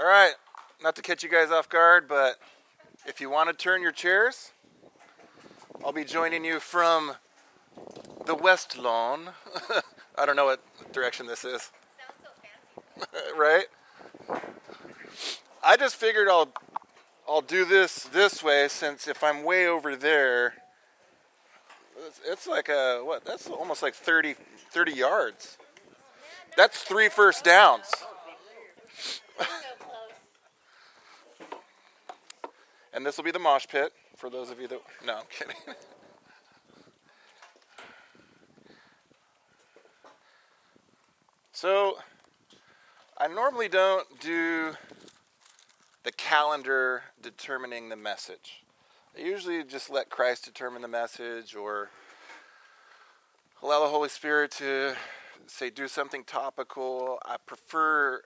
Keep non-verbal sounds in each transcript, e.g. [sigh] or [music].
All right, not to catch you guys off guard, but if you want to turn your chairs, I'll be joining you from the West Lawn. [laughs] I don't know what direction this is. So [laughs] right? I just figured I'll I'll do this this way since if I'm way over there, it's, it's like a what? That's almost like 30, 30 yards. That's three first downs. [laughs] and this will be the mosh pit for those of you that. No, I'm kidding. [laughs] so, I normally don't do the calendar determining the message. I usually just let Christ determine the message or allow the Holy Spirit to say do something topical. I prefer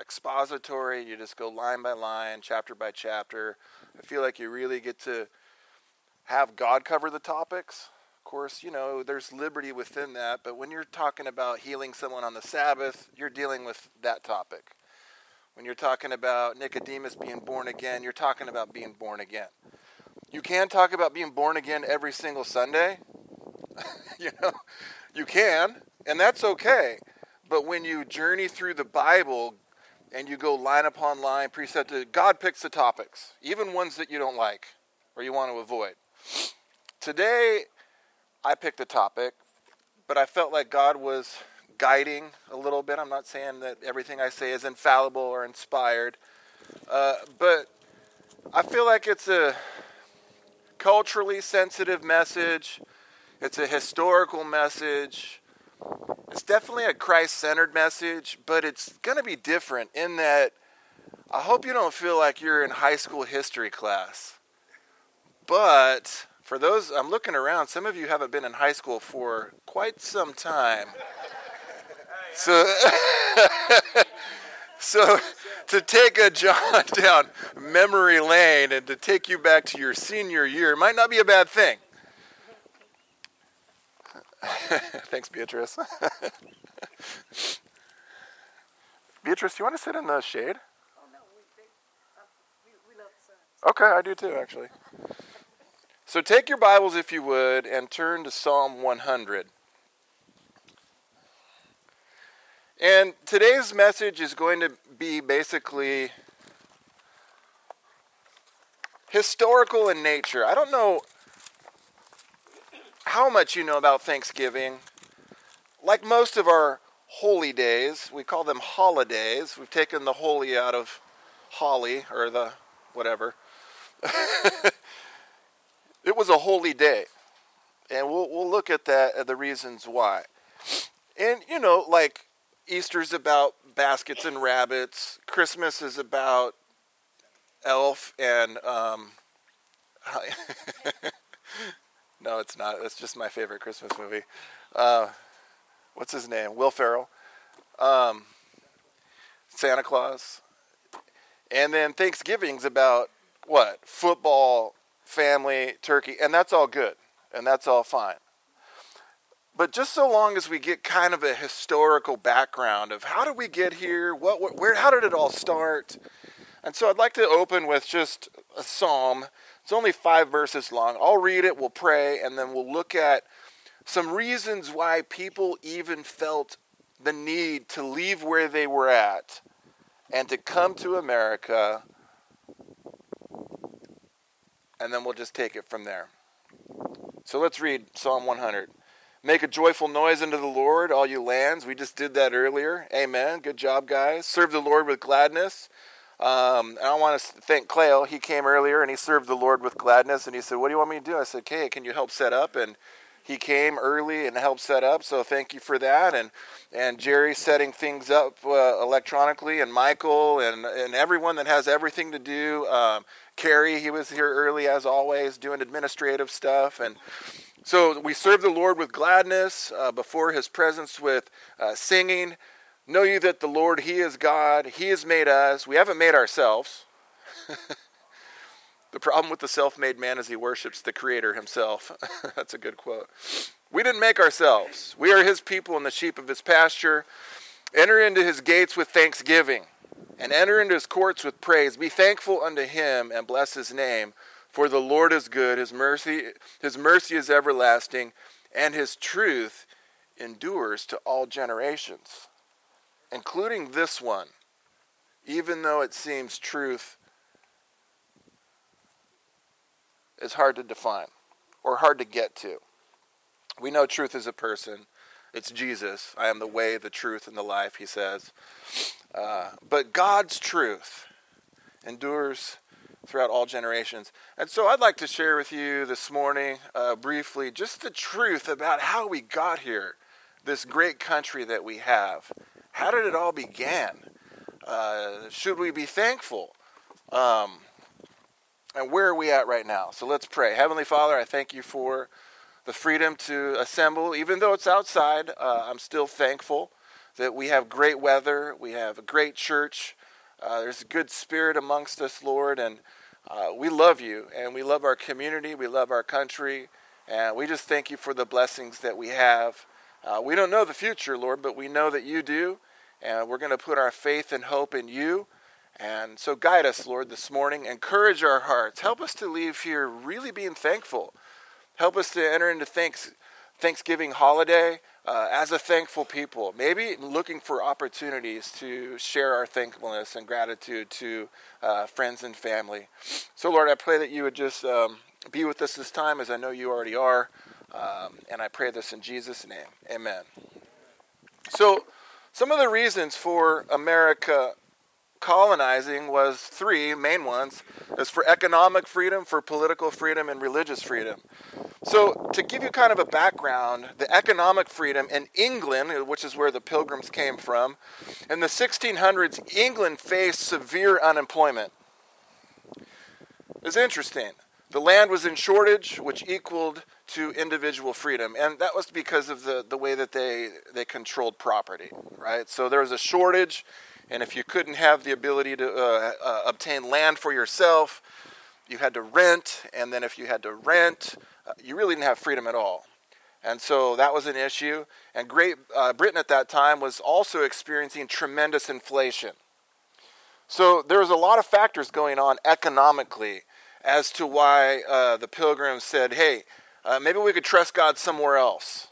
expository. You just go line by line, chapter by chapter. I feel like you really get to have God cover the topics. Of course, you know, there's liberty within that, but when you're talking about healing someone on the Sabbath, you're dealing with that topic. When you're talking about Nicodemus being born again, you're talking about being born again. You can talk about being born again every single Sunday. [laughs] you know, you can, and that's okay. But when you journey through the Bible and you go line upon line, precept to God picks the topics, even ones that you don't like or you want to avoid. Today, I picked a topic, but I felt like God was guiding a little bit. I'm not saying that everything I say is infallible or inspired, uh, but I feel like it's a culturally sensitive message. It's a historical message. It's definitely a Christ centered message, but it's going to be different in that I hope you don't feel like you're in high school history class. But for those, I'm looking around, some of you haven't been in high school for quite some time. So, [laughs] so to take a jaunt [laughs] down memory lane and to take you back to your senior year might not be a bad thing. [laughs] Thanks, Beatrice. [laughs] Beatrice, do you want to sit in the shade? Oh, no, we, they, uh, we, we love the sun. Okay, I do too, actually. So take your Bibles, if you would, and turn to Psalm 100. And today's message is going to be basically historical in nature. I don't know how much you know about Thanksgiving. Like most of our holy days, we call them holidays. We've taken the holy out of holly or the whatever. [laughs] it was a holy day. And we'll, we'll look at that, at the reasons why. And, you know, like Easter's about baskets and rabbits. Christmas is about elf and um, [laughs] [laughs] no, it's not. It's just my favorite Christmas movie. Uh, what's his name? Will Ferrell. Um, Santa Claus. And then Thanksgiving's about what? Football, family, turkey, and that's all good. And that's all fine. But just so long as we get kind of a historical background of how did we get here, what, where, how did it all start, and so I'd like to open with just a psalm. It's only five verses long. I'll read it, we'll pray, and then we'll look at some reasons why people even felt the need to leave where they were at and to come to America. And then we'll just take it from there. So let's read Psalm 100. Make a joyful noise unto the Lord, all you lands. We just did that earlier. Amen. Good job, guys. Serve the Lord with gladness. Um, and I want to thank Cleo. He came earlier and he served the Lord with gladness. And he said, What do you want me to do? I said, Okay, can you help set up? And he came early and helped set up. So thank you for that. And and Jerry setting things up uh, electronically, and Michael and and everyone that has everything to do. Um, Carrie, he was here early as always, doing administrative stuff. And so we serve the Lord with gladness uh, before His presence with uh, singing. Know you that the Lord, He is God. He has made us. We haven't made ourselves. [laughs] the problem with the self made man is he worships the Creator Himself. [laughs] That's a good quote. We didn't make ourselves. We are His people and the sheep of His pasture. Enter into His gates with thanksgiving. and enter into his courts with praise. Be thankful unto him and bless his name. For the Lord is good, his mercy, his mercy is everlasting, and his truth endures to all generations, including this one, even though it seems truth is hard to define or hard to get to. We know truth is a person. It's Jesus. I am the way, the truth, and the life, he says. Uh, but God's truth endures throughout all generations. And so I'd like to share with you this morning, uh, briefly, just the truth about how we got here, this great country that we have. How did it all begin? Uh, should we be thankful? Um, and where are we at right now? So let's pray. Heavenly Father, I thank you for the freedom to assemble. Even though it's outside, uh, I'm still thankful that we have great weather, we have a great church. Uh, there's a good spirit amongst us, Lord, and uh, we love you, and we love our community, we love our country, and we just thank you for the blessings that we have. Uh, we don't know the future, Lord, but we know that you do, and we're going to put our faith and hope in you. And so guide us, Lord, this morning. Encourage our hearts. Help us to leave here really being thankful. Help us to enter into thanks, Thanksgiving holiday uh, as a thankful people. Maybe looking for opportunities to share our thankfulness and gratitude to uh, friends and family. So, Lord, I pray that you would just um, be with us this time, as I know you already are. Um, and I pray this in Jesus' name. Amen. So, some of the reasons for America colonizing was three main ones is for economic freedom for political freedom and religious freedom so to give you kind of a background the economic freedom in england which is where the pilgrims came from in the 1600s england faced severe unemployment it's interesting the land was in shortage which equaled to individual freedom and that was because of the, the way that they, they controlled property right so there was a shortage and if you couldn't have the ability to uh, uh, obtain land for yourself, you had to rent. And then if you had to rent, uh, you really didn't have freedom at all. And so that was an issue. And Great uh, Britain at that time was also experiencing tremendous inflation. So there was a lot of factors going on economically as to why uh, the pilgrims said, hey, uh, maybe we could trust God somewhere else.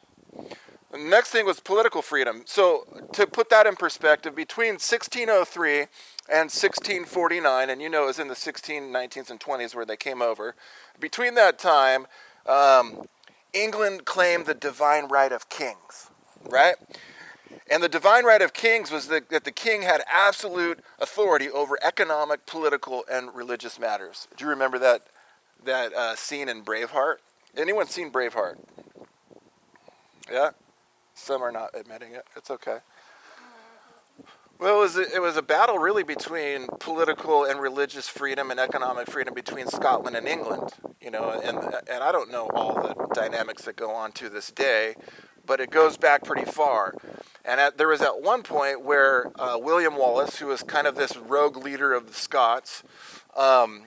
The next thing was political freedom. So, to put that in perspective, between 1603 and 1649, and you know it was in the 16, 19s, and 20s where they came over, between that time, um, England claimed the divine right of kings, right? And the divine right of kings was that, that the king had absolute authority over economic, political, and religious matters. Do you remember that, that uh, scene in Braveheart? Anyone seen Braveheart? Yeah? Some are not admitting it. It's okay. Well, it was, a, it was a battle really between political and religious freedom and economic freedom between Scotland and England. You know, and and I don't know all the dynamics that go on to this day, but it goes back pretty far. And at, there was at one point where uh, William Wallace, who was kind of this rogue leader of the Scots, um,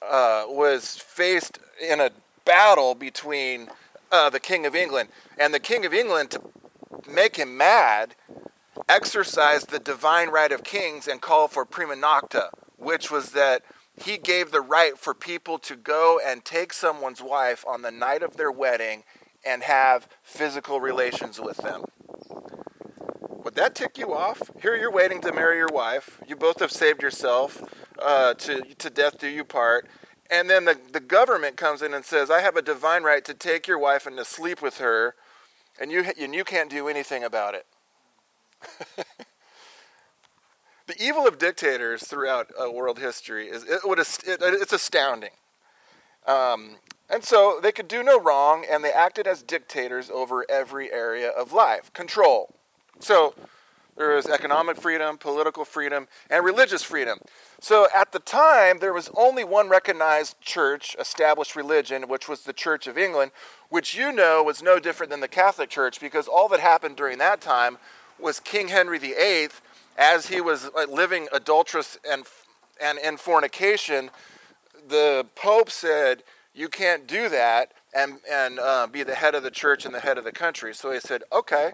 uh, was faced in a battle between uh, the King of England. And the King of England, to make him mad, exercised the divine right of kings and called for prima nocta, which was that he gave the right for people to go and take someone's wife on the night of their wedding and have physical relations with them. Would that tick you off? Here you're waiting to marry your wife. You both have saved yourself uh, to, to death do you part. And then the, the government comes in and says, I have a divine right to take your wife and to sleep with her, and you, and you can't do anything about it. [laughs] the evil of dictators throughout uh, world history is it would, it, it's astounding. Um, and so they could do no wrong, and they acted as dictators over every area of life. Control. So there was economic freedom, political freedom, and religious freedom. So at the time, there was only one recognized church, established religion, which was the Church of England, which you know was no different than the Catholic Church because all that happened during that time was King Henry VIII, as he was living adulterous and, and in fornication, the Pope said, You can't do that and, and uh, be the head of the church and the head of the country. So he said, Okay,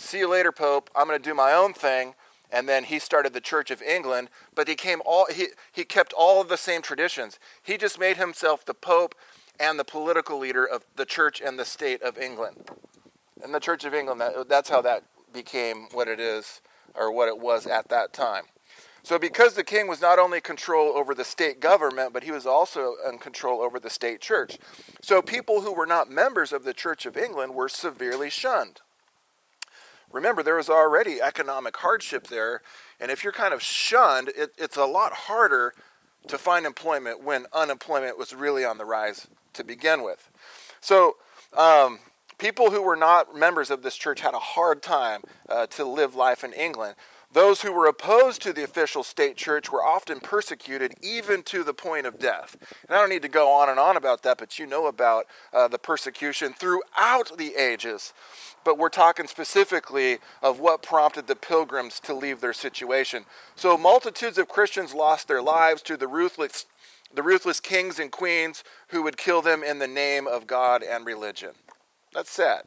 see you later, Pope. I'm going to do my own thing. and then he started the Church of England, but he came all he, he kept all of the same traditions. He just made himself the Pope and the political leader of the church and the state of England. And the Church of England, that, that's how that became what it is or what it was at that time. So, because the king was not only control over the state government, but he was also in control over the state church. So, people who were not members of the Church of England were severely shunned. Remember, there was already economic hardship there, and if you're kind of shunned, it, it's a lot harder to find employment when unemployment was really on the rise to begin with. So, um, people who were not members of this church had a hard time uh, to live life in England. Those who were opposed to the official state church were often persecuted, even to the point of death. And I don't need to go on and on about that, but you know about uh, the persecution throughout the ages. But we're talking specifically of what prompted the pilgrims to leave their situation. So, multitudes of Christians lost their lives to the ruthless, the ruthless kings and queens who would kill them in the name of God and religion. That's sad.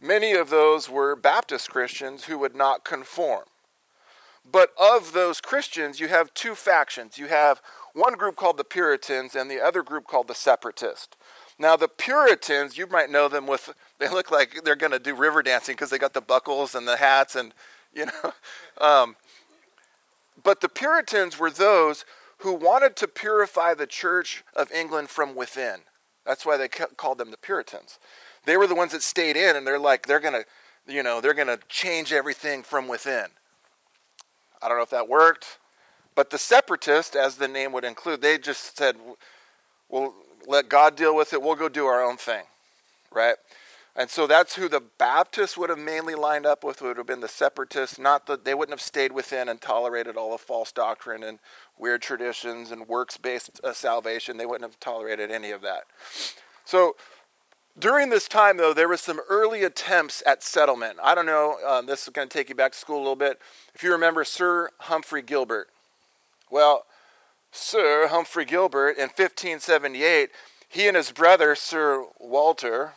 Many of those were Baptist Christians who would not conform. But of those Christians, you have two factions. You have one group called the Puritans and the other group called the Separatists. Now, the Puritans, you might know them with, [laughs] they look like they're going to do river dancing because they got the buckles and the hats and, you know. [laughs] Um, but the Puritans were those who wanted to purify the Church of England from within. That's why they called them the Puritans. They were the ones that stayed in, and they're like, they're to, you know, they're to change everything from within. I don't know if that worked, but the separatist, as the name would include, they just said, well, let God deal with it. We'll go do our own thing, right? And so that's who the Baptists would have mainly lined up with, would have been the separatists. Not that they wouldn't have stayed within and tolerated all the false doctrine and weird traditions and works based uh, salvation. They wouldn't have tolerated any of that. So during this time, though, there was some early attempts at settlement. I don't know, um, this is going to take you back to school a little bit. If you remember Sir Humphrey Gilbert, well, Sir Humphrey Gilbert in 1578, he and his brother, Sir Walter,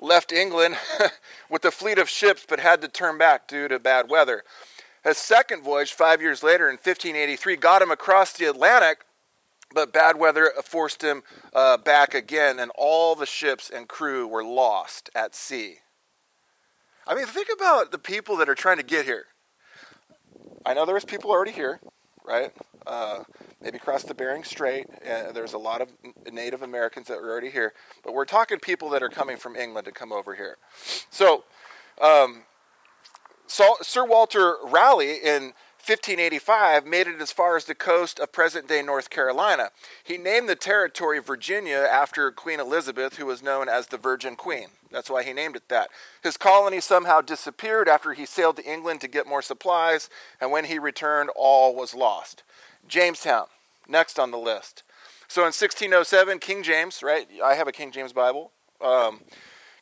left England [laughs] with a fleet of ships but had to turn back due to bad weather. His second voyage, five years later in 1583, got him across the Atlantic but bad weather forced him uh, back again, and all the ships and crew were lost at sea. I mean, think about the people that are trying to get here. I know there's people already here, right? Uh, maybe across the Bering Strait. There's a lot of Native Americans that are already here, but we're talking people that are coming from England to come over here. So, um, so Sir Walter Raleigh in 1585 made it as far as the coast of present day North Carolina. He named the territory Virginia after Queen Elizabeth, who was known as the Virgin Queen. That's why he named it that. His colony somehow disappeared after he sailed to England to get more supplies, and when he returned, all was lost. Jamestown, next on the list. So in 1607, King James, right? I have a King James Bible. Um,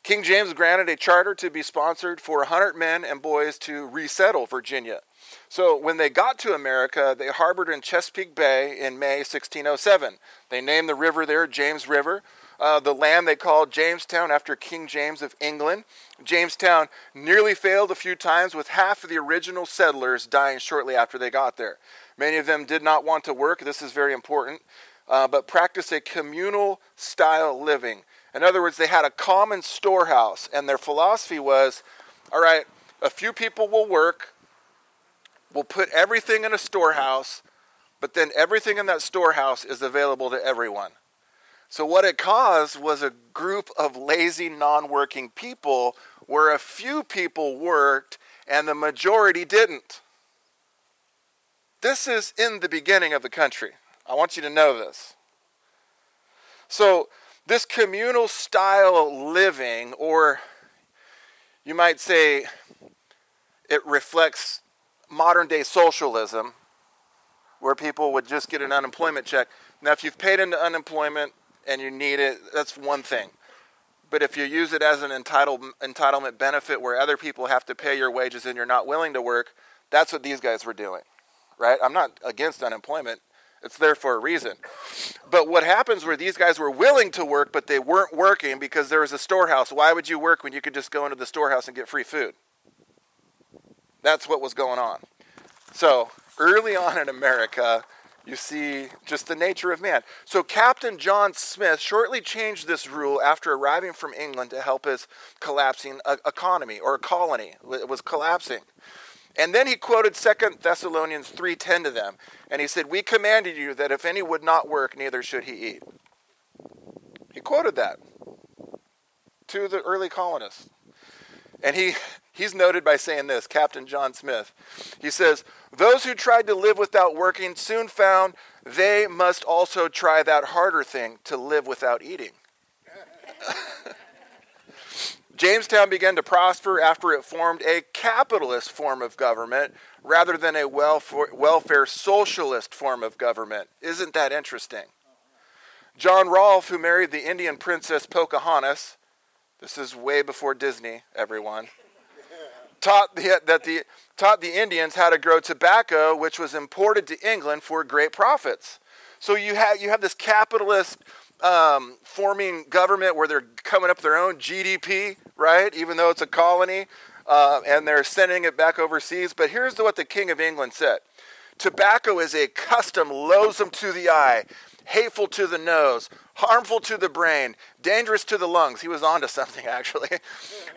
King James granted a charter to be sponsored for 100 men and boys to resettle Virginia. So when they got to America, they harbored in Chesapeake Bay in May 1607. They named the river there James River. Uh, the land they called Jamestown after King James of England. Jamestown nearly failed a few times, with half of the original settlers dying shortly after they got there. Many of them did not want to work, this is very important, uh, but practiced a communal style living. In other words, they had a common storehouse, and their philosophy was all right, a few people will work, will put everything in a storehouse, but then everything in that storehouse is available to everyone. So, what it caused was a group of lazy, non working people where a few people worked and the majority didn't. This is in the beginning of the country. I want you to know this. So, this communal style living, or you might say it reflects modern day socialism where people would just get an unemployment check. Now, if you've paid into unemployment and you need it, that's one thing. But if you use it as an entitlement benefit where other people have to pay your wages and you're not willing to work, that's what these guys were doing, right? I'm not against unemployment. It's there for a reason. But what happens where these guys were willing to work, but they weren't working because there was a storehouse. Why would you work when you could just go into the storehouse and get free food? That's what was going on. So, early on in America, you see just the nature of man. So, Captain John Smith shortly changed this rule after arriving from England to help his collapsing economy or colony. It was collapsing. And then he quoted 2 Thessalonians 3:10 to them, and he said, "We commanded you that if any would not work, neither should he eat." He quoted that to the early colonists. And he, he's noted by saying this, Captain John Smith. He says, Those who tried to live without working soon found they must also try that harder thing to live without eating. [laughs] Jamestown began to prosper after it formed a capitalist form of government rather than a welfare socialist form of government. Isn't that interesting? John Rolfe, who married the Indian princess Pocahontas, this is way before Disney, everyone. Taught the, that the taught the Indians how to grow tobacco, which was imported to England for great profits. So you have you have this capitalist um, forming government where they're coming up their own GDP, right? Even though it's a colony, uh, and they're sending it back overseas. But here's what the King of England said: Tobacco is a custom loathsome to the eye, hateful to the nose, harmful to the brain, dangerous to the lungs. He was onto something, [laughs] actually.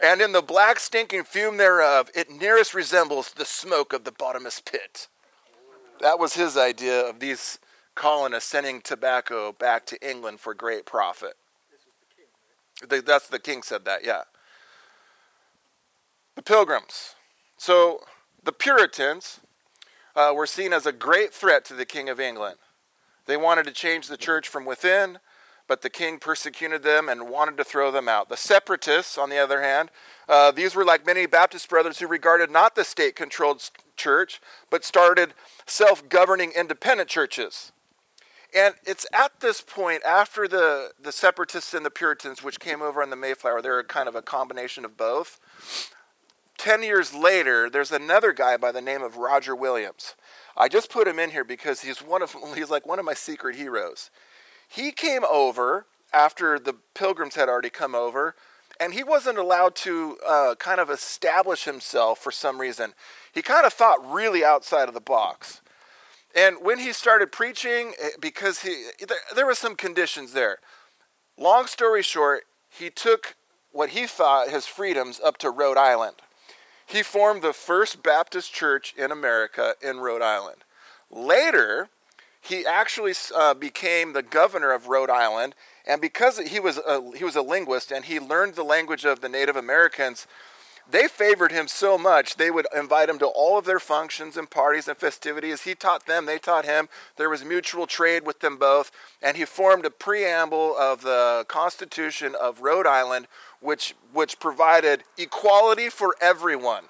and in the black, stinking fume thereof, it nearest resembles the smoke of the bottomless pit. That was his idea of these colonists sending tobacco back to England for great profit. That's the king said that, yeah. The pilgrims. So the Puritans uh, were seen as a great threat to the king of England. They wanted to change the church from within, but the king persecuted them and wanted to throw them out. The separatists, on the other hand, uh, these were like many Baptist brothers who regarded not the state controlled church, but started self governing independent churches. And it's at this point, after the, the separatists and the Puritans, which came over on the Mayflower, they're kind of a combination of both. Ten years later, there's another guy by the name of Roger Williams. I just put him in here because he's one of [laughs] he's like one of my secret heroes. He came over after the pilgrims had already come over, and he wasn't allowed to uh, kind of establish himself for some reason. He kind of thought really outside of the box. And when he started preaching, eh, because he there, there were some conditions there. Long story short, he took what he thought his freedoms up to Rhode Island. He formed the first Baptist church in America in Rhode Island. Later, he actually uh, became the governor of Rhode Island, and because he was a, he was a linguist and he learned the language of the Native Americans, they favored him so much they would invite him to all of their functions and parties and festivities. He taught them, they taught him. There was mutual trade with them both, and he formed a preamble of the Constitution of Rhode Island, which which provided equality for everyone.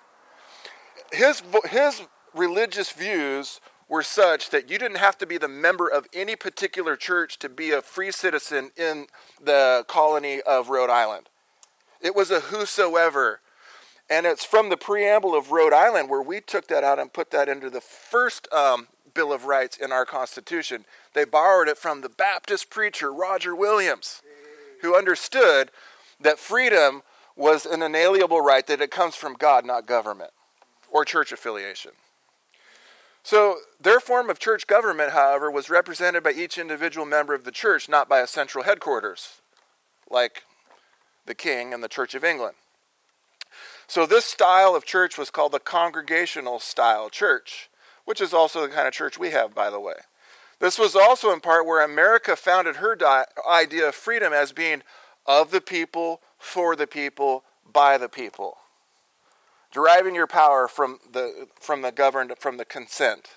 His his religious views were such that you didn't have to be the member of any particular church to be a free citizen in the colony of Rhode Island. It was a whosoever. And it's from the preamble of Rhode Island where we took that out and put that into the first um, Bill of Rights in our Constitution. They borrowed it from the Baptist preacher Roger Williams, who understood that freedom was an inalienable right, that it comes from God, not government or church affiliation. So, their form of church government, however, was represented by each individual member of the church, not by a central headquarters, like the king and the Church of England. So, this style of church was called the congregational style church, which is also the kind of church we have, by the way. This was also in part where America founded her di- idea of freedom as being of the people, for the people, by the people deriving your power from the from the governed from the consent.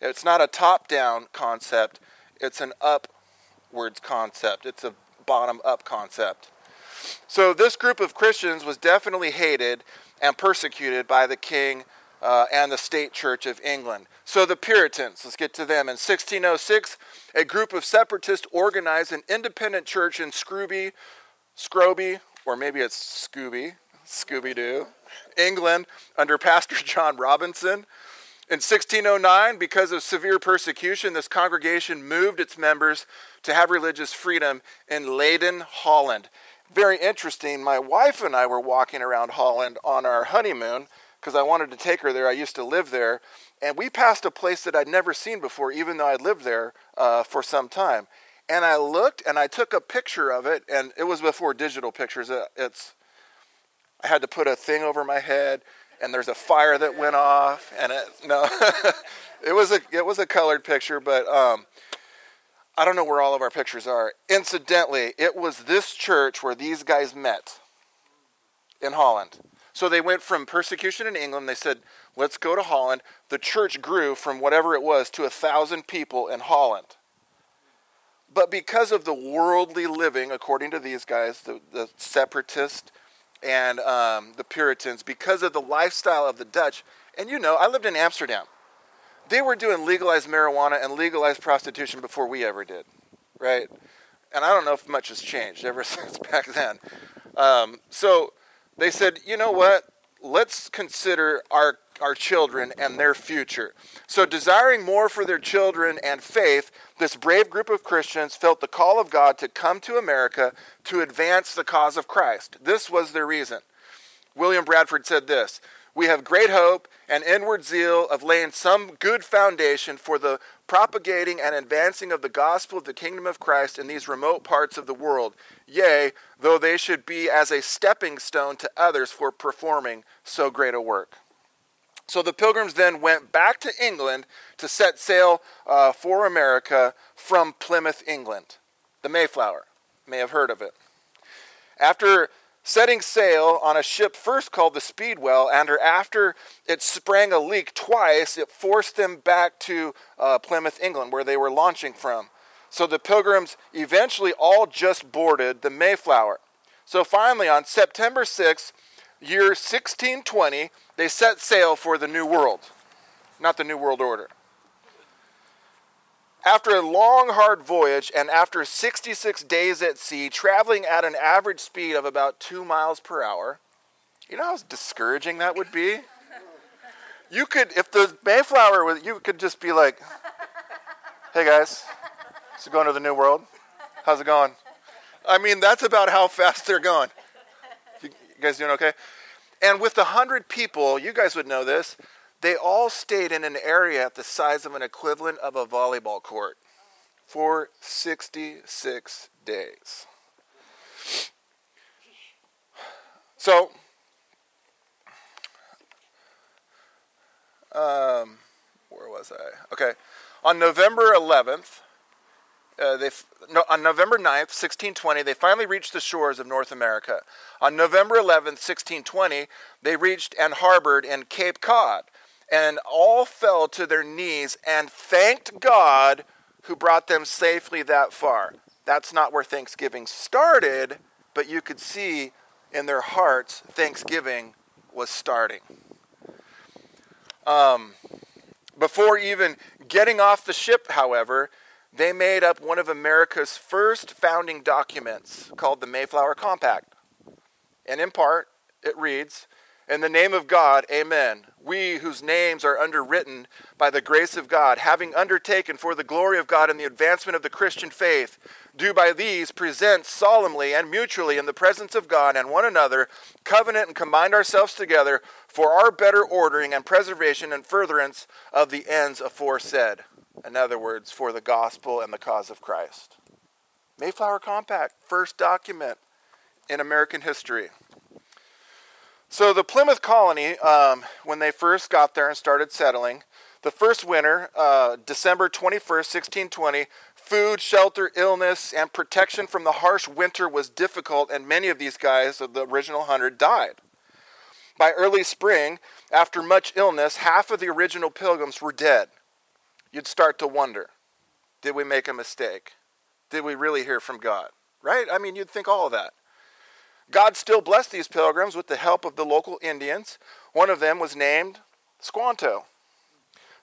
It's not a top-down concept; it's an upwards concept. It's a bottom-up concept. So this group of Christians was definitely hated and persecuted by the king uh, and the state church of England. So the Puritans, let's get to them. In 1606, a group of separatists organized an independent church in Scrooby, Scroby, or maybe it's Scooby, Scooby Doo, England, under Pastor [laughs] John Robinson. In 1609, because of severe persecution, this congregation moved its members to have religious freedom in Leyden, Holland. Very interesting. My wife and I were walking around Holland on our honeymoon because I wanted to take her there. I used to live there. And we passed a place that I'd never seen before, even though I'd lived there uh, for some time. And I looked and I took a picture of it, and it was before digital pictures. It's I had to put a thing over my head, and there's a fire that went off, and it, no, [laughs] it was a it was a colored picture, but um, I don't know where all of our pictures are. Incidentally, it was this church where these guys met in Holland. So they went from persecution in England. They said, let's go to Holland. The church grew from whatever it was to a thousand people in Holland. But because of the worldly living, according to these guys, the, the separatist and um, the Puritans, because of the lifestyle of the Dutch, and you know, I lived in Amsterdam. They were doing legalized marijuana and legalized prostitution before we ever did, right? And I don't know if much has changed ever [laughs] since back then. Um, so they said, you know what? Let's consider our our children and their future. So, desiring more for their children and faith, this brave group of Christians felt the call of God to come to America to advance the cause of Christ. This was their reason. William Bradford said this We have great hope and inward zeal of laying some good foundation for the propagating and advancing of the gospel of the kingdom of Christ in these remote parts of the world, yea, though they should be as a stepping stone to others for performing so great a work. So the pilgrims then went back to England to set sail uh, for America from Plymouth, England. The Mayflower. May have heard of it. After setting sail on a ship first called the Speedwell, and after it sprang a leak twice, it forced them back to uh, Plymouth, England, where they were launching from. So the pilgrims eventually all just boarded the Mayflower. So finally, on September 6th, year 1620, they set sail for the New World, not the New World Order. After a long, hard voyage and after 66 days at sea, traveling at an average speed of about two miles per hour, you know how discouraging that would be? You could, if the Mayflower was, you could just be like, hey guys, so going to the New World? How's it going? I mean, that's about how fast they're going. You, guys doing okay? And with a hundred people, you guys would know this, they all stayed in an area the size of an equivalent of a volleyball court for 66 days. So, um, where was I? Okay. On November 11th, uh, they no, on November 9th, 1620, they finally reached the shores of North America. On November 11th, 1620, they reached and harbored in Cape Cod, and all fell to their knees and thanked God who brought them safely that far. That's not where Thanksgiving started, but you could see in their hearts Thanksgiving was starting. Um, before even getting off the ship, however, they made up one of America's first founding documents called the Mayflower Compact. And in part, it reads In the name of God, amen. We whose names are underwritten by the grace of God, having undertaken for the glory of God and the advancement of the Christian faith, do by these present solemnly and mutually in the presence of God and one another, covenant and combine ourselves together for our better ordering and preservation and furtherance of the ends aforesaid. In other words, for the gospel and the cause of Christ. Mayflower Compact, first document in American history. So, the Plymouth colony, um, when they first got there and started settling, the first winter, uh, December 21st, 1620, food, shelter, illness, and protection from the harsh winter was difficult, and many of these guys of the original 100 died. By early spring, after much illness, half of the original pilgrims were dead you'd start to wonder did we make a mistake? Did we really hear from God? Right? I mean, you'd think all of that. God still blessed these pilgrims with the help of the local Indians. One of them was named Squanto.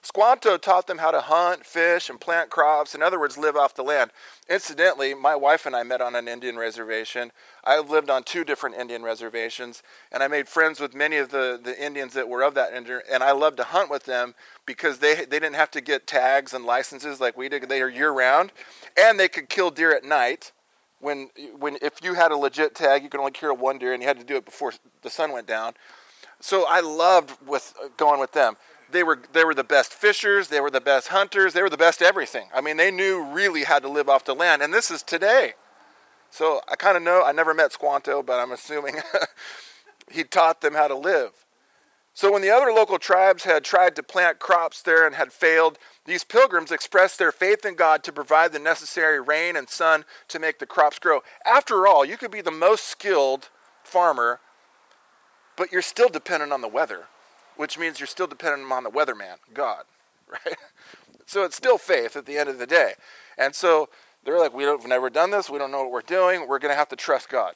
Squanto taught them how to hunt, fish, and plant crops, in other words, live off the land. Incidentally, my wife and I met on an Indian reservation. I lived on two different Indian reservations, and I made friends with many of the, the Indians that were of that and I loved to hunt with them because they, they didn't have to get tags and licenses like we did. They are year round, and they could kill deer at night. When, when if you had a legit tag, you could only kill one deer, and you had to do it before the sun went down. So I loved with going with them. They were they were the best fishers, they were the best hunters, they were the best everything. I mean, they knew really how to live off the land, and this is today. So I kind of know. I never met Squanto, but I'm assuming [laughs] he taught them how to live. So when the other local tribes had tried to plant crops there and had failed, these pilgrims expressed their faith in God to provide the necessary rain and sun to make the crops grow. After all, you could be the most skilled farmer, but you're still dependent on the weather, which means you're still dependent on the weatherman, God, [laughs] right? So it's still faith at the end of the day. And so they're like, we've never done this. We don't know what we're doing. We're going to have to trust God.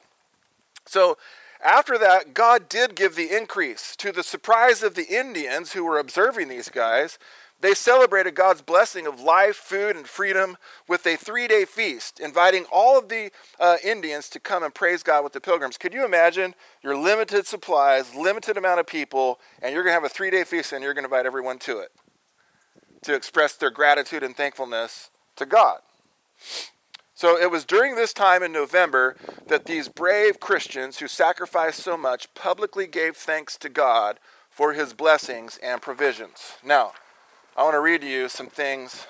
So after that, God did give the increase. To the surprise of the Indians who were observing these guys, they celebrated God's blessing of life, food, and freedom with a three day feast, inviting all of the uh, Indians to come and praise God with the pilgrims. Could you imagine your limited supplies, limited amount of people, and you're going to have a three day feast and you're going to invite everyone to it to express their gratitude and thankfulness to God? So it was during this time in November that these brave Christians who sacrificed so much publicly gave thanks to God for his blessings and provisions. Now, I want to read to you some things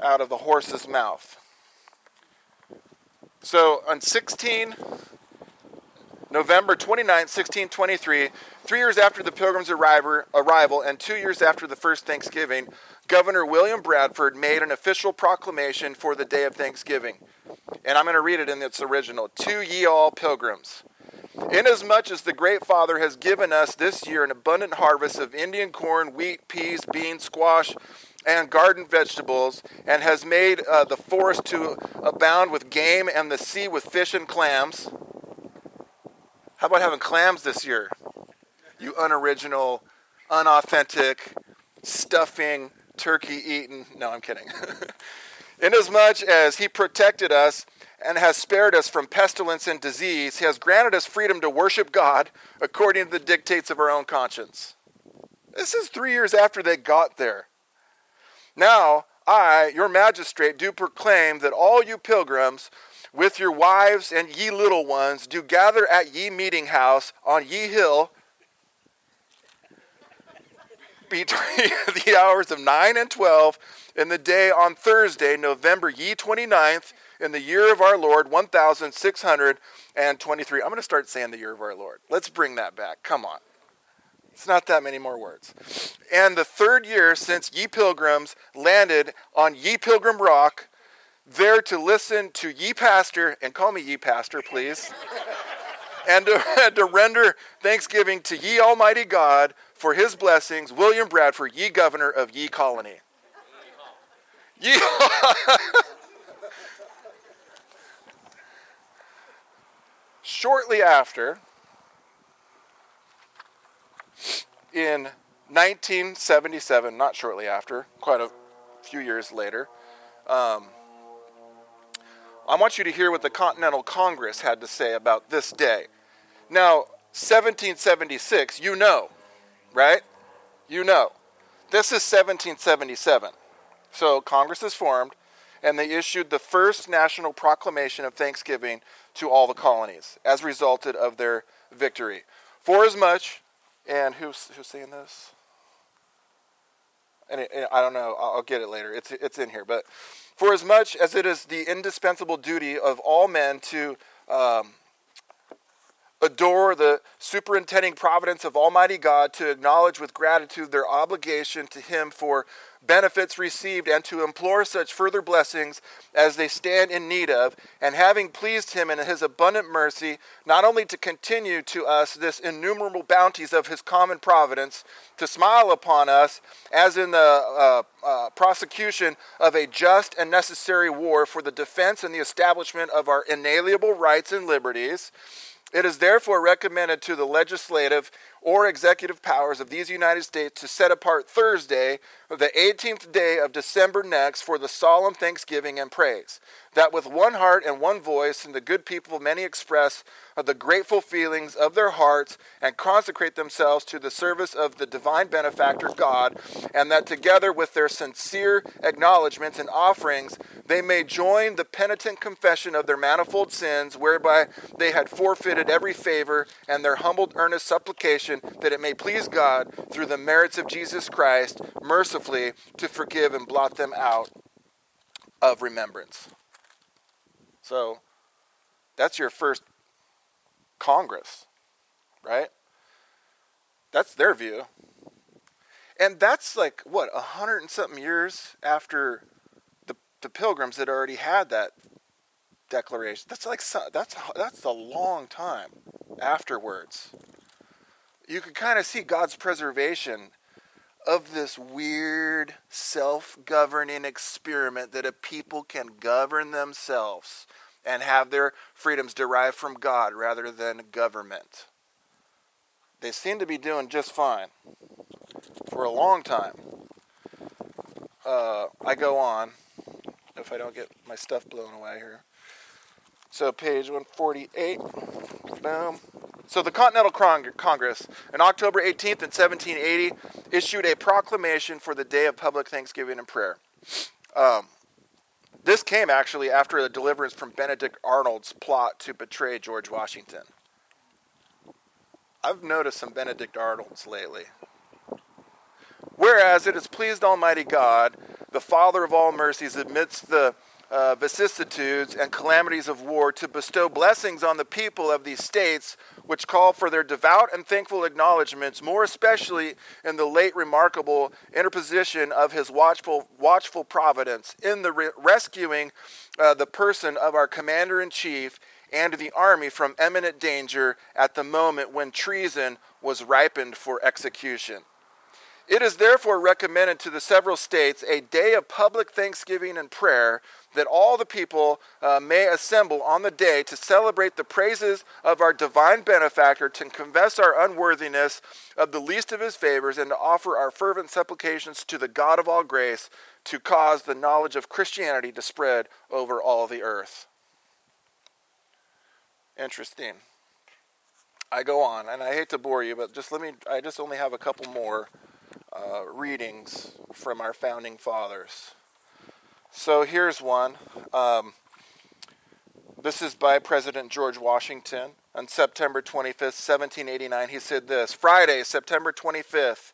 out of the horse's mouth. So on 16 November 29, 1623, three years after the Pilgrims' arrival and two years after the first Thanksgiving, Governor William Bradford made an official proclamation for the day of Thanksgiving. And I'm going to read it in its original To ye all pilgrims. Inasmuch as the Great Father has given us this year an abundant harvest of Indian corn, wheat, peas, beans, squash, and garden vegetables, and has made uh, the forest to abound with game and the sea with fish and clams. How about having clams this year? You unoriginal, unauthentic, stuffing, turkey eating. No, I'm kidding. [laughs] Inasmuch as he protected us and has spared us from pestilence and disease, he has granted us freedom to worship God according to the dictates of our own conscience. This is three years after they got there. Now, I, your magistrate, do proclaim that all you pilgrims, with your wives and ye little ones, do gather at ye meeting house on ye hill between [laughs] the hours of 9 and 12 in the day on Thursday, November ye 29th, in the year of our Lord, 1623. I'm going to start saying the year of our Lord. Let's bring that back. Come on. It's not that many more words. And the third year since ye pilgrims landed on ye pilgrim rock, there to listen to ye pastor, and call me ye pastor, please, and, to, [laughs] and to render thanksgiving to ye Almighty God for his blessings, William Bradford, ye governor of ye colony. Ye. [laughs] Shortly after, in 1977, not shortly after, quite a few years later, um, I want you to hear what the Continental Congress had to say about this day. Now, 1776, you know, right? You know. This is 1777. So Congress is formed, and they issued the first national proclamation of thanksgiving to all the colonies as resulted of their victory. For as much, and who's, who's saying this? And, it, I don't know, I'll, I'll get it later. It's, it's in here. But for as much as it is the indispensable duty of all men to um, adore the superintending providence of Almighty God, to acknowledge with gratitude their obligation to Him for benefits received, and to implore such further blessings as they stand in need of, and having pleased Him in His abundant mercy, not only to continue to us this innumerable bounties of His common providence, to smile upon us as in the uh, uh, prosecution of a just and necessary war for the defense and the establishment of our inalienable rights and liberties it is therefore recommended to the legislative or executive powers of these United States to set apart Thursday, the 18th day of December next, for the solemn thanksgiving and praise. That with one heart and one voice, and the good people many express of the grateful feelings of their hearts and consecrate themselves to the service of the divine benefactor God, and that together with their sincere acknowledgments and offerings, they may join the penitent confession of their manifold sins, whereby they had forfeited every favor, and their humbled earnest supplication that it may please God, through the merits of Jesus Christ, mercifully to forgive and blot them out of remembrance. So, that's your first Congress, right? That's their view. And that's like, what, a hundred and something years after the, the pilgrims had already had that declaration. That's like, that's, that's a long time afterwards. You can kind of see God's preservation of this weird self governing experiment that a people can govern themselves and have their freedoms derived from God rather than government. They seem to be doing just fine for a long time. Uh, I go on, if I don't get my stuff blown away here. So, page 148. Boom. So, the Continental Congress, on October 18th in 1780, issued a proclamation for the day of public thanksgiving and prayer. Um, this came actually after a deliverance from Benedict Arnold's plot to betray George Washington. I've noticed some Benedict Arnolds lately. Whereas it has pleased Almighty God, the Father of all mercies, amidst the uh, vicissitudes and calamities of war to bestow blessings on the people of these states, which call for their devout and thankful acknowledgments, more especially in the late remarkable interposition of his watchful, watchful providence in the re- rescuing uh, the person of our commander in chief and the army from imminent danger at the moment when treason was ripened for execution. It is therefore recommended to the several states a day of public thanksgiving and prayer that all the people uh, may assemble on the day to celebrate the praises of our divine benefactor, to confess our unworthiness of the least of his favors, and to offer our fervent supplications to the God of all grace to cause the knowledge of Christianity to spread over all the earth. Interesting. I go on, and I hate to bore you, but just let me, I just only have a couple more uh, readings from our founding fathers. So here's one. Um, this is by President George Washington on September 25th, 1789. He said this Friday, September 25th,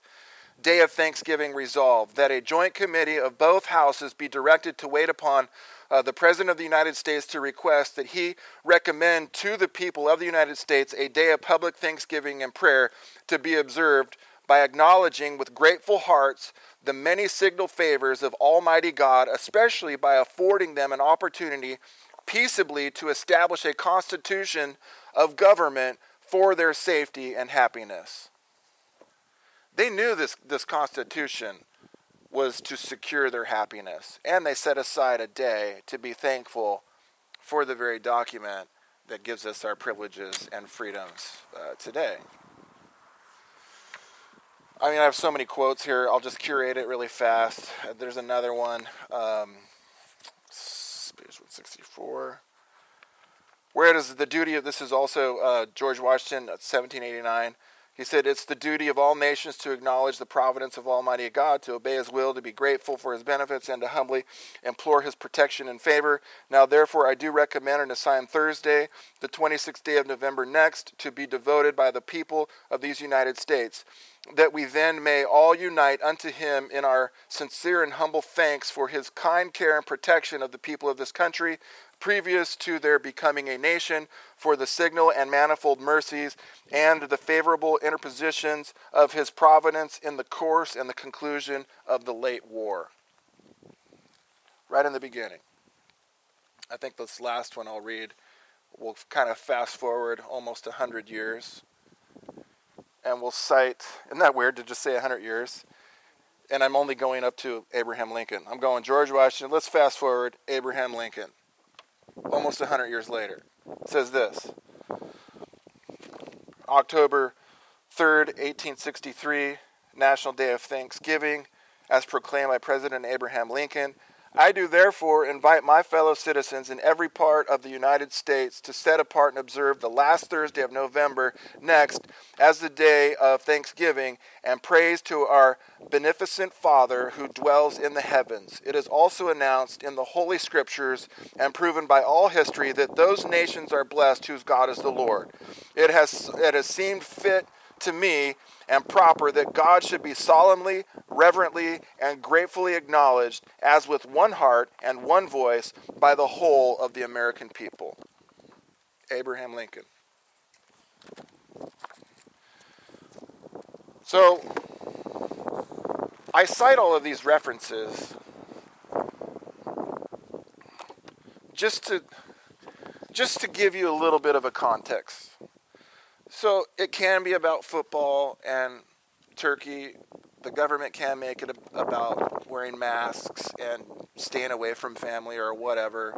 day of Thanksgiving, resolved that a joint committee of both houses be directed to wait upon uh, the President of the United States to request that he recommend to the people of the United States a day of public thanksgiving and prayer to be observed by acknowledging with grateful hearts the many signal favors of Almighty God, especially by affording them an opportunity peaceably to establish a constitution of government for their safety and happiness. They knew this, this constitution was to secure their happiness, and they set aside a day to be thankful for the very document that gives us our privileges and freedoms uh, today. I mean, I have so many quotes here. I'll just curate it really fast. There's another one, um, page 164. Where is the duty of this is also uh, George Washington, 1789. He said, It's the duty of all nations to acknowledge the providence of Almighty God, to obey His will, to be grateful for His benefits, and to humbly implore His protection and favor. Now, therefore, I do recommend and assign Thursday, the 26th day of November next, to be devoted by the people of these United States, that we then may all unite unto Him in our sincere and humble thanks for His kind care and protection of the people of this country previous to their becoming a nation, for the signal and manifold mercies and the favorable interpositions of his providence in the course and the conclusion of the late war. Right in the beginning. I think this last one I'll read will kind of fast forward almost 100 years. And we'll cite, isn't that weird to just say 100 years? And I'm only going up to Abraham Lincoln. I'm going George Washington. Let's fast forward Abraham Lincoln almost 100 years later. It says this October 3rd, 1863, National Day of Thanksgiving, as proclaimed by President Abraham Lincoln. I do therefore invite my fellow citizens in every part of the United States to set apart and observe the last Thursday of November next as the day of thanksgiving and praise to our beneficent Father who dwells in the heavens. It is also announced in the Holy Scriptures and proven by all history that those nations are blessed whose God is the Lord. It has, it has seemed fit to me and proper that God should be solemnly, reverently, and gratefully acknowledged as with one heart and one voice by the whole of the American people. Abraham Lincoln. So, I cite all of these references just to just to give you a little bit of a context. So it can be about football and Turkey. The government can make it about wearing masks and staying away from family or whatever.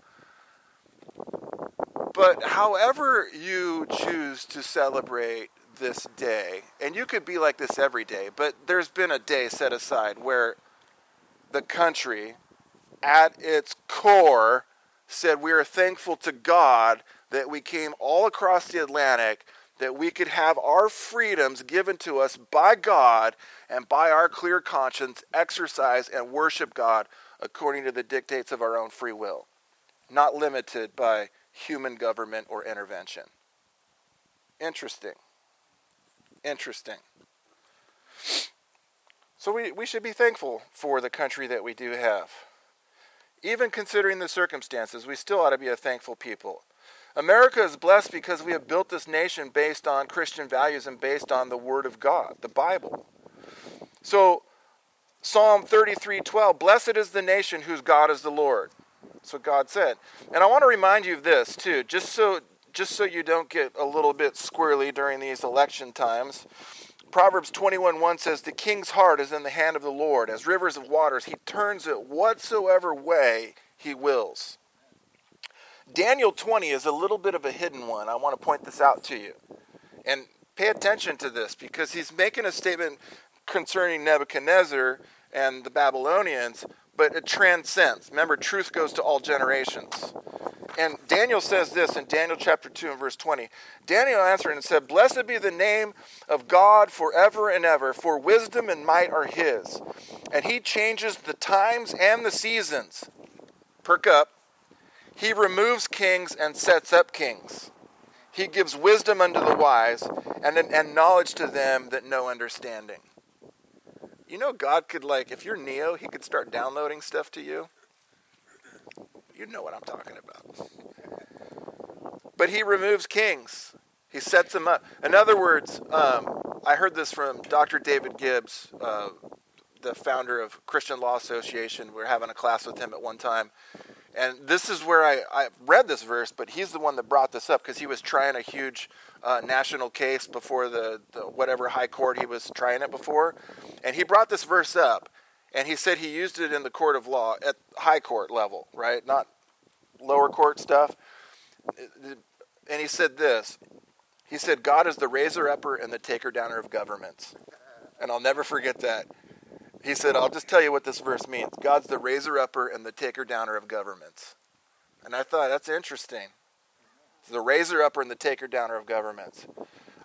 But however you choose to celebrate this day, and you could be like this every day, but there's been a day set aside where the country, at its core, said we are thankful to God that we came all across the Atlantic that we could have our freedoms given to us by God and by our clear conscience exercise and worship God according to the dictates of our own free will, not limited by human government or intervention. Interesting. Interesting. So we, we should be thankful for the country that we do have. Even considering the circumstances, we still ought to be a thankful people. America is blessed because we have built this nation based on Christian values and based on the Word of God, the Bible. So, Psalm 33:12, "Blessed is the nation whose God is the Lord." That's what God said. And I want to remind you of this too, just so just so you don't get a little bit squirrely during these election times. Proverbs 21:1 says, "The king's heart is in the hand of the Lord, as rivers of waters; he turns it whatsoever way he wills." Daniel 20 is a little bit of a hidden one. I want to point this out to you. And pay attention to this because he's making a statement concerning Nebuchadnezzar and the Babylonians, but it transcends. Remember, truth goes to all generations. And Daniel says this in Daniel chapter 2 and verse 20. Daniel answered and said, Blessed be the name of God forever and ever, for wisdom and might are his. And he changes the times and the seasons. Perk up. He removes kings and sets up kings. He gives wisdom unto the wise and, and knowledge to them that know understanding. You know, God could, like, if you're Neo, He could start downloading stuff to you. You know what I'm talking about. But He removes kings, He sets them up. In other words, um, I heard this from Dr. David Gibbs, uh, the founder of Christian Law Association. We were having a class with him at one time and this is where I, I read this verse, but he's the one that brought this up because he was trying a huge uh, national case before the, the whatever high court he was trying it before. And he brought this verse up, and he said he used it in the court of law at high court level, right? Not lower court stuff. And he said this He said, God is the raiser upper and the taker downer of governments. And I'll never forget that. He said, I'll just tell you what this verse means God's the raiser upper and the taker downer of governments. And I thought, that's interesting. The raiser upper and the taker downer of governments.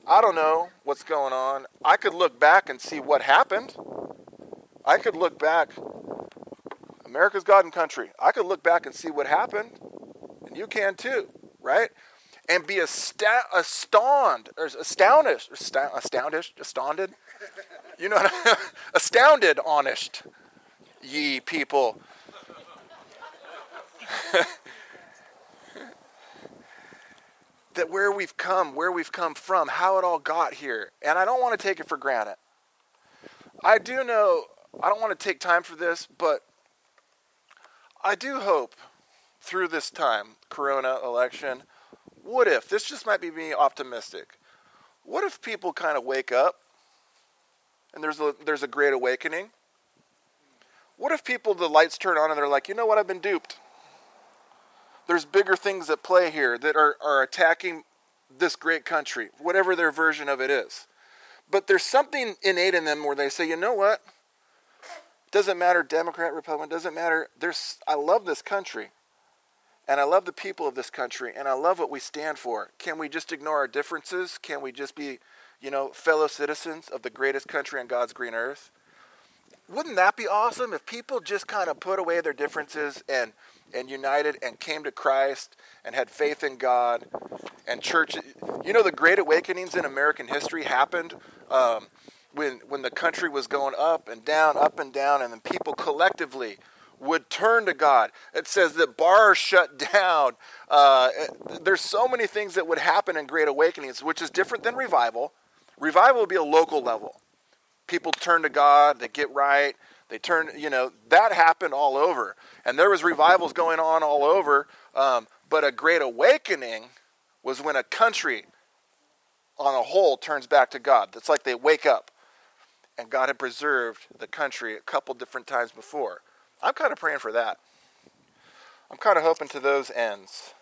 I don't know what's going on. I could look back and see what happened. I could look back. America's God and country. I could look back and see what happened. And you can too, right? And be astounded, astounded, astounded, astounded you know, [laughs] astounded, honest, ye people. [laughs] that where we've come, where we've come from, how it all got here. And I don't want to take it for granted. I do know, I don't want to take time for this, but I do hope through this time, Corona election, what if, this just might be me optimistic, what if people kind of wake up and there's a, there's a great awakening? What if people, the lights turn on and they're like, you know what, I've been duped. There's bigger things at play here that are, are attacking this great country, whatever their version of it is. but there's something innate in them where they say, you know what? Doesn't matter Democrat, Republican, doesn't matter. There's I love this country. And I love the people of this country and I love what we stand for. Can we just ignore our differences? Can we just be, you know, fellow citizens of the greatest country on God's green earth? Wouldn't that be awesome if people just kind of put away their differences and and united and came to Christ and had faith in God and church. You know, the great awakenings in American history happened um, when when the country was going up and down, up and down, and then people collectively would turn to God. It says that bars shut down. Uh, there's so many things that would happen in great awakenings, which is different than revival. Revival would be a local level. People turn to God, they get right, they turn, you know, that happened all over. And there was revivals going on all over. Um, but a great awakening was when a country on a whole turns back to God. It's like they wake up. And God had preserved the country a couple different times before. I'm kind of praying for that. I'm kind of hoping to those ends.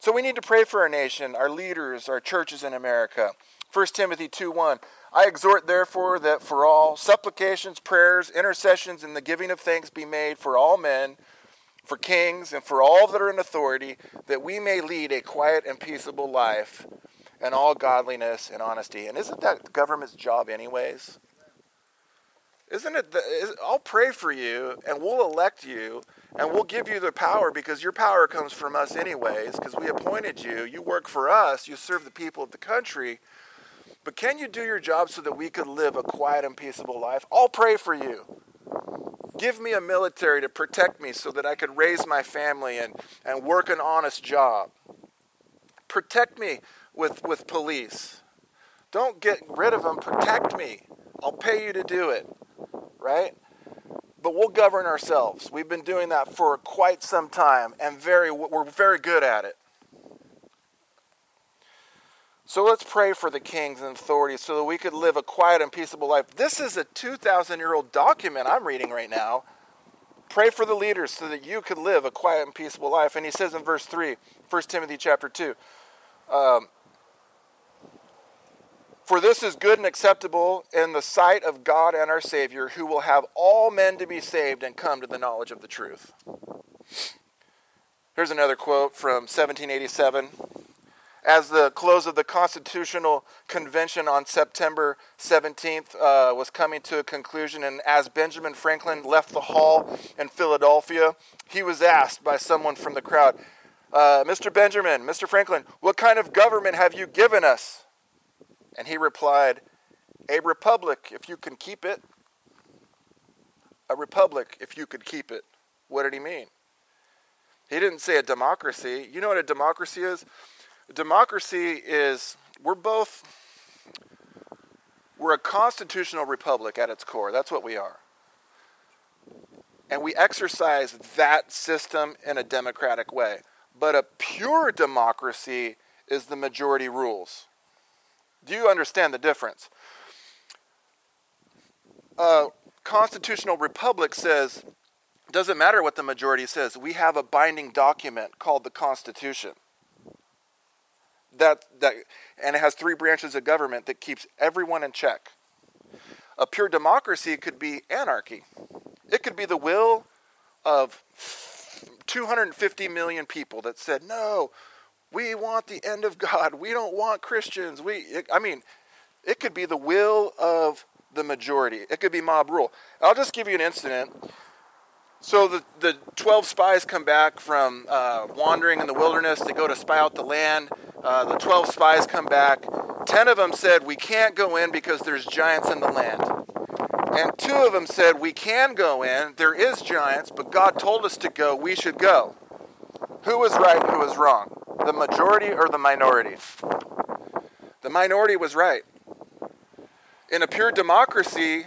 So we need to pray for our nation, our leaders, our churches in America. 1 Timothy 2 1. I exhort, therefore, that for all supplications, prayers, intercessions, and the giving of thanks be made for all men, for kings, and for all that are in authority, that we may lead a quiet and peaceable life and all godliness and honesty. And isn't that the government's job, anyways? Isn't it? The, is, I'll pray for you, and we'll elect you, and we'll give you the power because your power comes from us, anyways, because we appointed you. You work for us, you serve the people of the country. But can you do your job so that we could live a quiet and peaceable life? I'll pray for you. Give me a military to protect me so that I could raise my family and, and work an honest job. Protect me with, with police. Don't get rid of them, protect me. I'll pay you to do it, right? But we'll govern ourselves. We've been doing that for quite some time and very we're very good at it. So let's pray for the kings and authorities so that we could live a quiet and peaceable life. This is a 2,000 year old document I'm reading right now. Pray for the leaders so that you could live a quiet and peaceable life. And he says in verse 3, 1 Timothy chapter 2, um, For this is good and acceptable in the sight of God and our Savior, who will have all men to be saved and come to the knowledge of the truth. Here's another quote from 1787 as the close of the Constitutional Convention on September 17th uh, was coming to a conclusion, and as Benjamin Franklin left the hall in Philadelphia, he was asked by someone from the crowd, uh, Mr. Benjamin, Mr. Franklin, what kind of government have you given us? And he replied, A republic, if you can keep it. A republic, if you could keep it. What did he mean? He didn't say a democracy. You know what a democracy is? Democracy is we're both we're a constitutional republic at its core. That's what we are. And we exercise that system in a democratic way. But a pure democracy is the majority rules. Do you understand the difference? A constitutional republic says, doesn't matter what the majority says, we have a binding document called the Constitution that, that and it has three branches of government that keeps everyone in check. A pure democracy could be anarchy. It could be the will of 250 million people that said, "No, we want the end of God. We don't want Christians." We I mean, it could be the will of the majority. It could be mob rule. I'll just give you an incident. So the, the 12 spies come back from uh, wandering in the wilderness. They go to spy out the land. Uh, the 12 spies come back. 10 of them said, We can't go in because there's giants in the land. And two of them said, We can go in. There is giants, but God told us to go. We should go. Who was right who was wrong? The majority or the minority? The minority was right. In a pure democracy,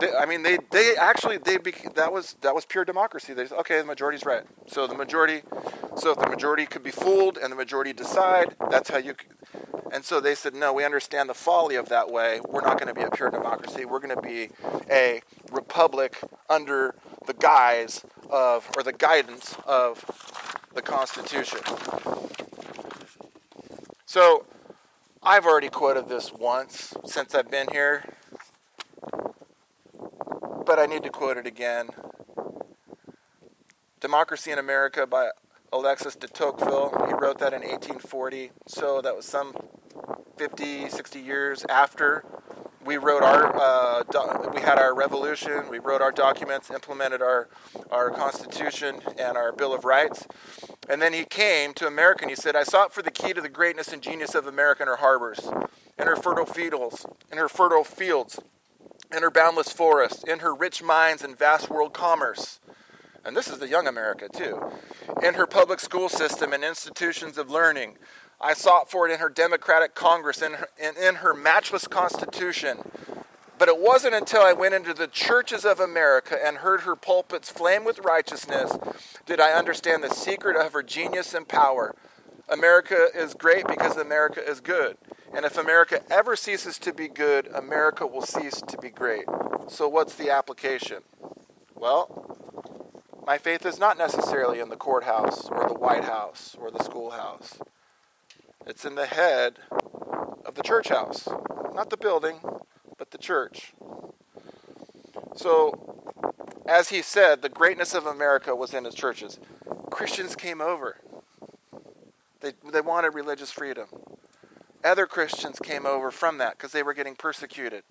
they, I mean, they, they actually they that was that was pure democracy. They said, okay, the majority's right. So the majority, so if the majority could be fooled and the majority decide, that's how you. And so they said, no, we understand the folly of that way. We're not going to be a pure democracy. We're going to be a republic under the guise of or the guidance of the Constitution. So I've already quoted this once since I've been here, but I need to quote it again. Democracy in America by Alexis de Tocqueville. He wrote that in 1840, so that was some 50, 60 years after we wrote our uh, do- we had our revolution we wrote our documents implemented our our constitution and our bill of rights and then he came to america and he said i sought for the key to the greatness and genius of america in her harbors in her fertile fields in her fertile fields in her boundless forests in her rich mines and vast world commerce and this is the young america too in her public school system and institutions of learning I sought for it in her democratic Congress and in, in, in, her matchless Constitution. But it wasn't until I went into the churches of America and heard her pulpits flame with righteousness did I understand the secret of her genius and power. America is great because America is good. And if America ever ceases to be good, America will cease to be great. So, what's the application? Well, my faith is not necessarily in the courthouse or the White House or the schoolhouse. It's in the head of the church house, not the building, but the church. So, as he said, the greatness of America was in his churches. Christians came over. They, they wanted religious freedom. Other Christians came over from that because they were getting persecuted.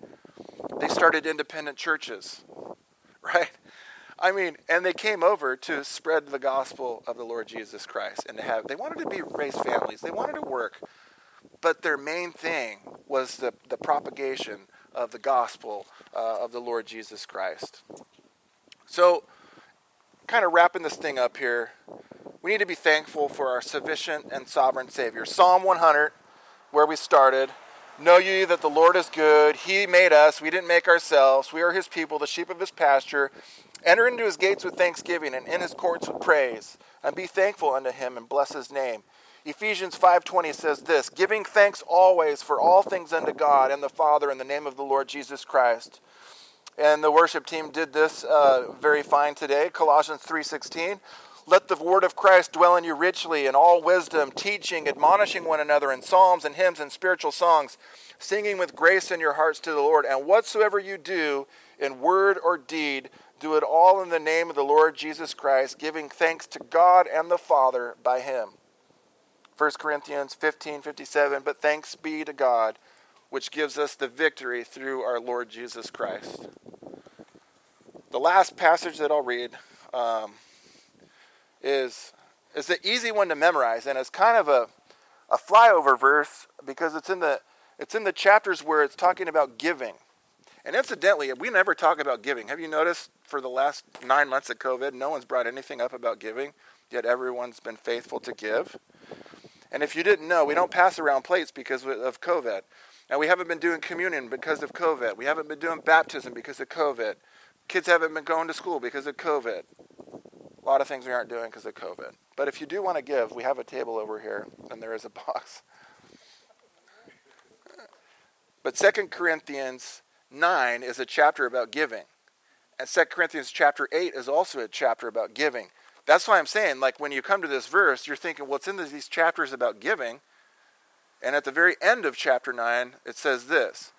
They started independent churches, [laughs] right? I mean, and they came over to spread the gospel of the Lord Jesus Christ and to have, they wanted to be raise families, they wanted to work, but their main thing was the, the propagation of the gospel uh, of the Lord Jesus Christ. So, kind of wrapping this thing up here, we need to be thankful for our sufficient and sovereign Savior. Psalm 100, where we started. Know ye that the Lord is good. He made us. We didn't make ourselves. We are his people, the sheep of his pasture. Enter into his gates with thanksgiving and in his courts with praise, and be thankful unto him and bless his name. Ephesians 5:20 says this, giving thanks always for all things unto God and the Father in the name of the Lord Jesus Christ. And the worship team did this uh, very fine today. Colossians 3:16, let the word of Christ dwell in you richly in all wisdom, teaching, admonishing one another in psalms and hymns and spiritual songs, singing with grace in your hearts to the Lord. And whatsoever you do in word or deed, do it all in the name of the Lord Jesus Christ, giving thanks to God and the Father by him. 1 Corinthians 15 57, but thanks be to God, which gives us the victory through our Lord Jesus Christ. The last passage that I'll read um, is, is an easy one to memorize, and it's kind of a, a flyover verse because it's in, the, it's in the chapters where it's talking about giving. And incidentally, we never talk about giving. Have you noticed for the last nine months of COVID, no one's brought anything up about giving, yet everyone's been faithful to give? And if you didn't know, we don't pass around plates because of COVID. And we haven't been doing communion because of COVID. We haven't been doing baptism because of COVID. Kids haven't been going to school because of COVID. A lot of things we aren't doing because of COVID. But if you do want to give, we have a table over here, and there is a [laughs] box. But Second Corinthians 9 is a chapter about giving. And 2 Corinthians chapter 8 is also a chapter about giving. That's why I'm saying, like, when you come to this verse, you're thinking, well, it's in these chapters about giving. And at the very end of chapter 9, it says this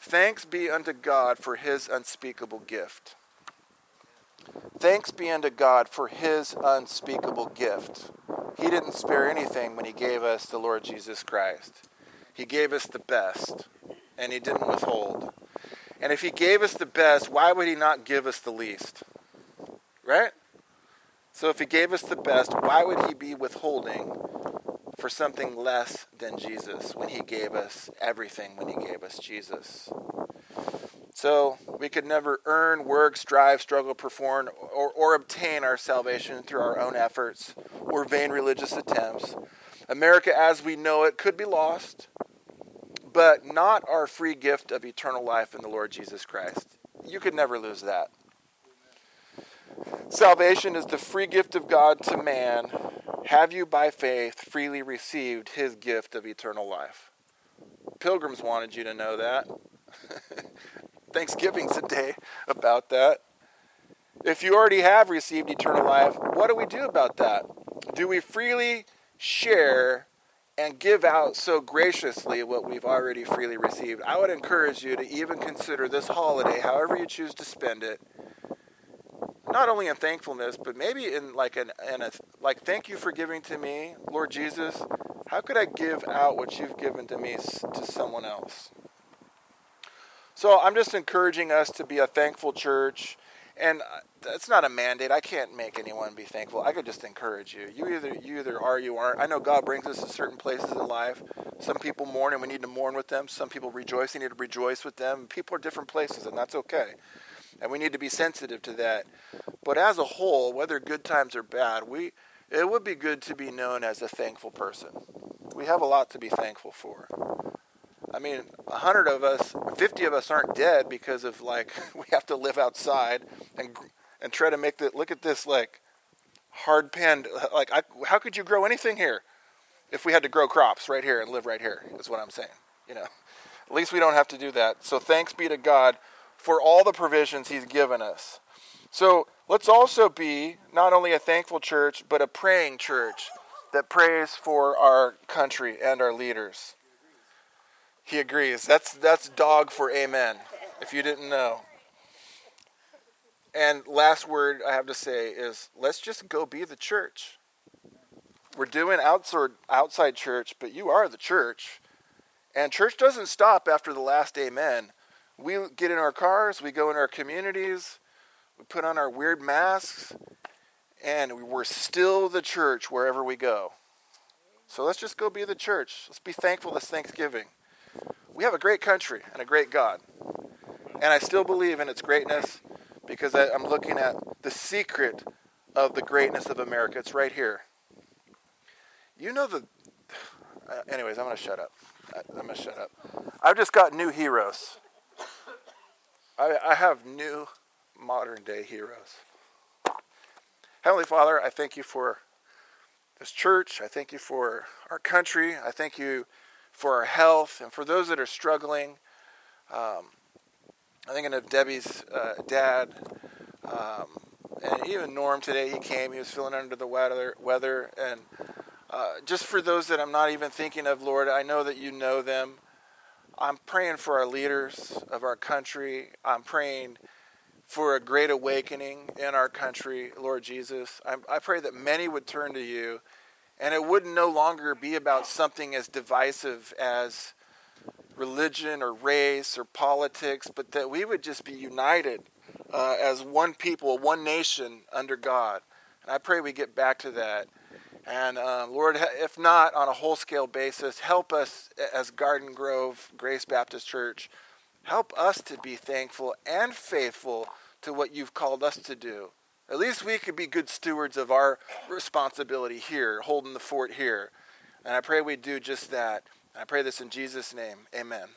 Thanks be unto God for his unspeakable gift. Thanks be unto God for his unspeakable gift. He didn't spare anything when he gave us the Lord Jesus Christ. He gave us the best, and he didn't withhold. And if he gave us the best, why would he not give us the least? Right? So if he gave us the best, why would he be withholding for something less than Jesus when he gave us everything when he gave us Jesus? So we could never earn, work, strive, struggle, perform, or, or obtain our salvation through our own efforts or vain religious attempts. America as we know it could be lost but not our free gift of eternal life in the Lord Jesus Christ. You could never lose that. Salvation is the free gift of God to man. Have you by faith freely received his gift of eternal life? Pilgrims wanted you to know that. [laughs] Thanksgiving's today about that. If you already have received eternal life, what do we do about that? Do we freely share and give out so graciously what we've already freely received. I would encourage you to even consider this holiday, however you choose to spend it, not only in thankfulness, but maybe in like an in a like thank you for giving to me, Lord Jesus. How could I give out what you've given to me to someone else? So I'm just encouraging us to be a thankful church and uh, that's not a mandate. I can't make anyone be thankful. I could just encourage you. You either you either are, you aren't. I know God brings us to certain places in life. Some people mourn, and we need to mourn with them. Some people rejoice, and need to rejoice with them. People are different places, and that's okay. And we need to be sensitive to that. But as a whole, whether good times or bad, we it would be good to be known as a thankful person. We have a lot to be thankful for. I mean, a hundred of us, fifty of us aren't dead because of like [laughs] we have to live outside and and try to make the look at this like hard panned uh, like I, how could you grow anything here if we had to grow crops right here and live right here is what I'm saying. You know, at least we don't have to do that. So thanks be to God for all the provisions He's given us. So let's also be not only a thankful church but a praying church that prays for our country and our leaders. He agrees. That's that's dog for amen. If you didn't know. And last word I have to say is let's just go be the church. We're doing outside outside church, but you are the church. And church doesn't stop after the last amen. We get in our cars, we go in our communities, we put on our weird masks, and we're still the church wherever we go. So let's just go be the church. Let's be thankful this Thanksgiving we have a great country and a great God. And I still believe in its greatness because I, am looking at the secret of the greatness of America. It's right here. You know the. Uh, anyways, I'm going to shut up. I, I'm going to shut up. I've just got new heroes. I, I have new modern day heroes. Heavenly Father, I thank you for this church. I thank you for our country. I thank you for our health, and for those that are struggling. Um, I'm thinking of Debbie's uh, dad, um, and even Norm today. He came; he was feeling under the weather, weather, and uh, just for those that I'm not even thinking of, Lord, I know that you know them. I'm praying for our leaders of our country. I'm praying for a great awakening in our country, Lord Jesus. I, I pray that many would turn to you and it wouldn't no longer be about something as divisive as religion or race or politics, but that we would just be united uh, as one people, one nation under God. And I pray we get back to that. And uh, Lord, if not on a whole scale basis, help us as Garden Grove Grace Baptist Church. Help us to be thankful and faithful to what you've called us to do. At least we could be good stewards of our responsibility here, holding the fort here. And I pray we do just that. I pray this in Jesus' name. Amen.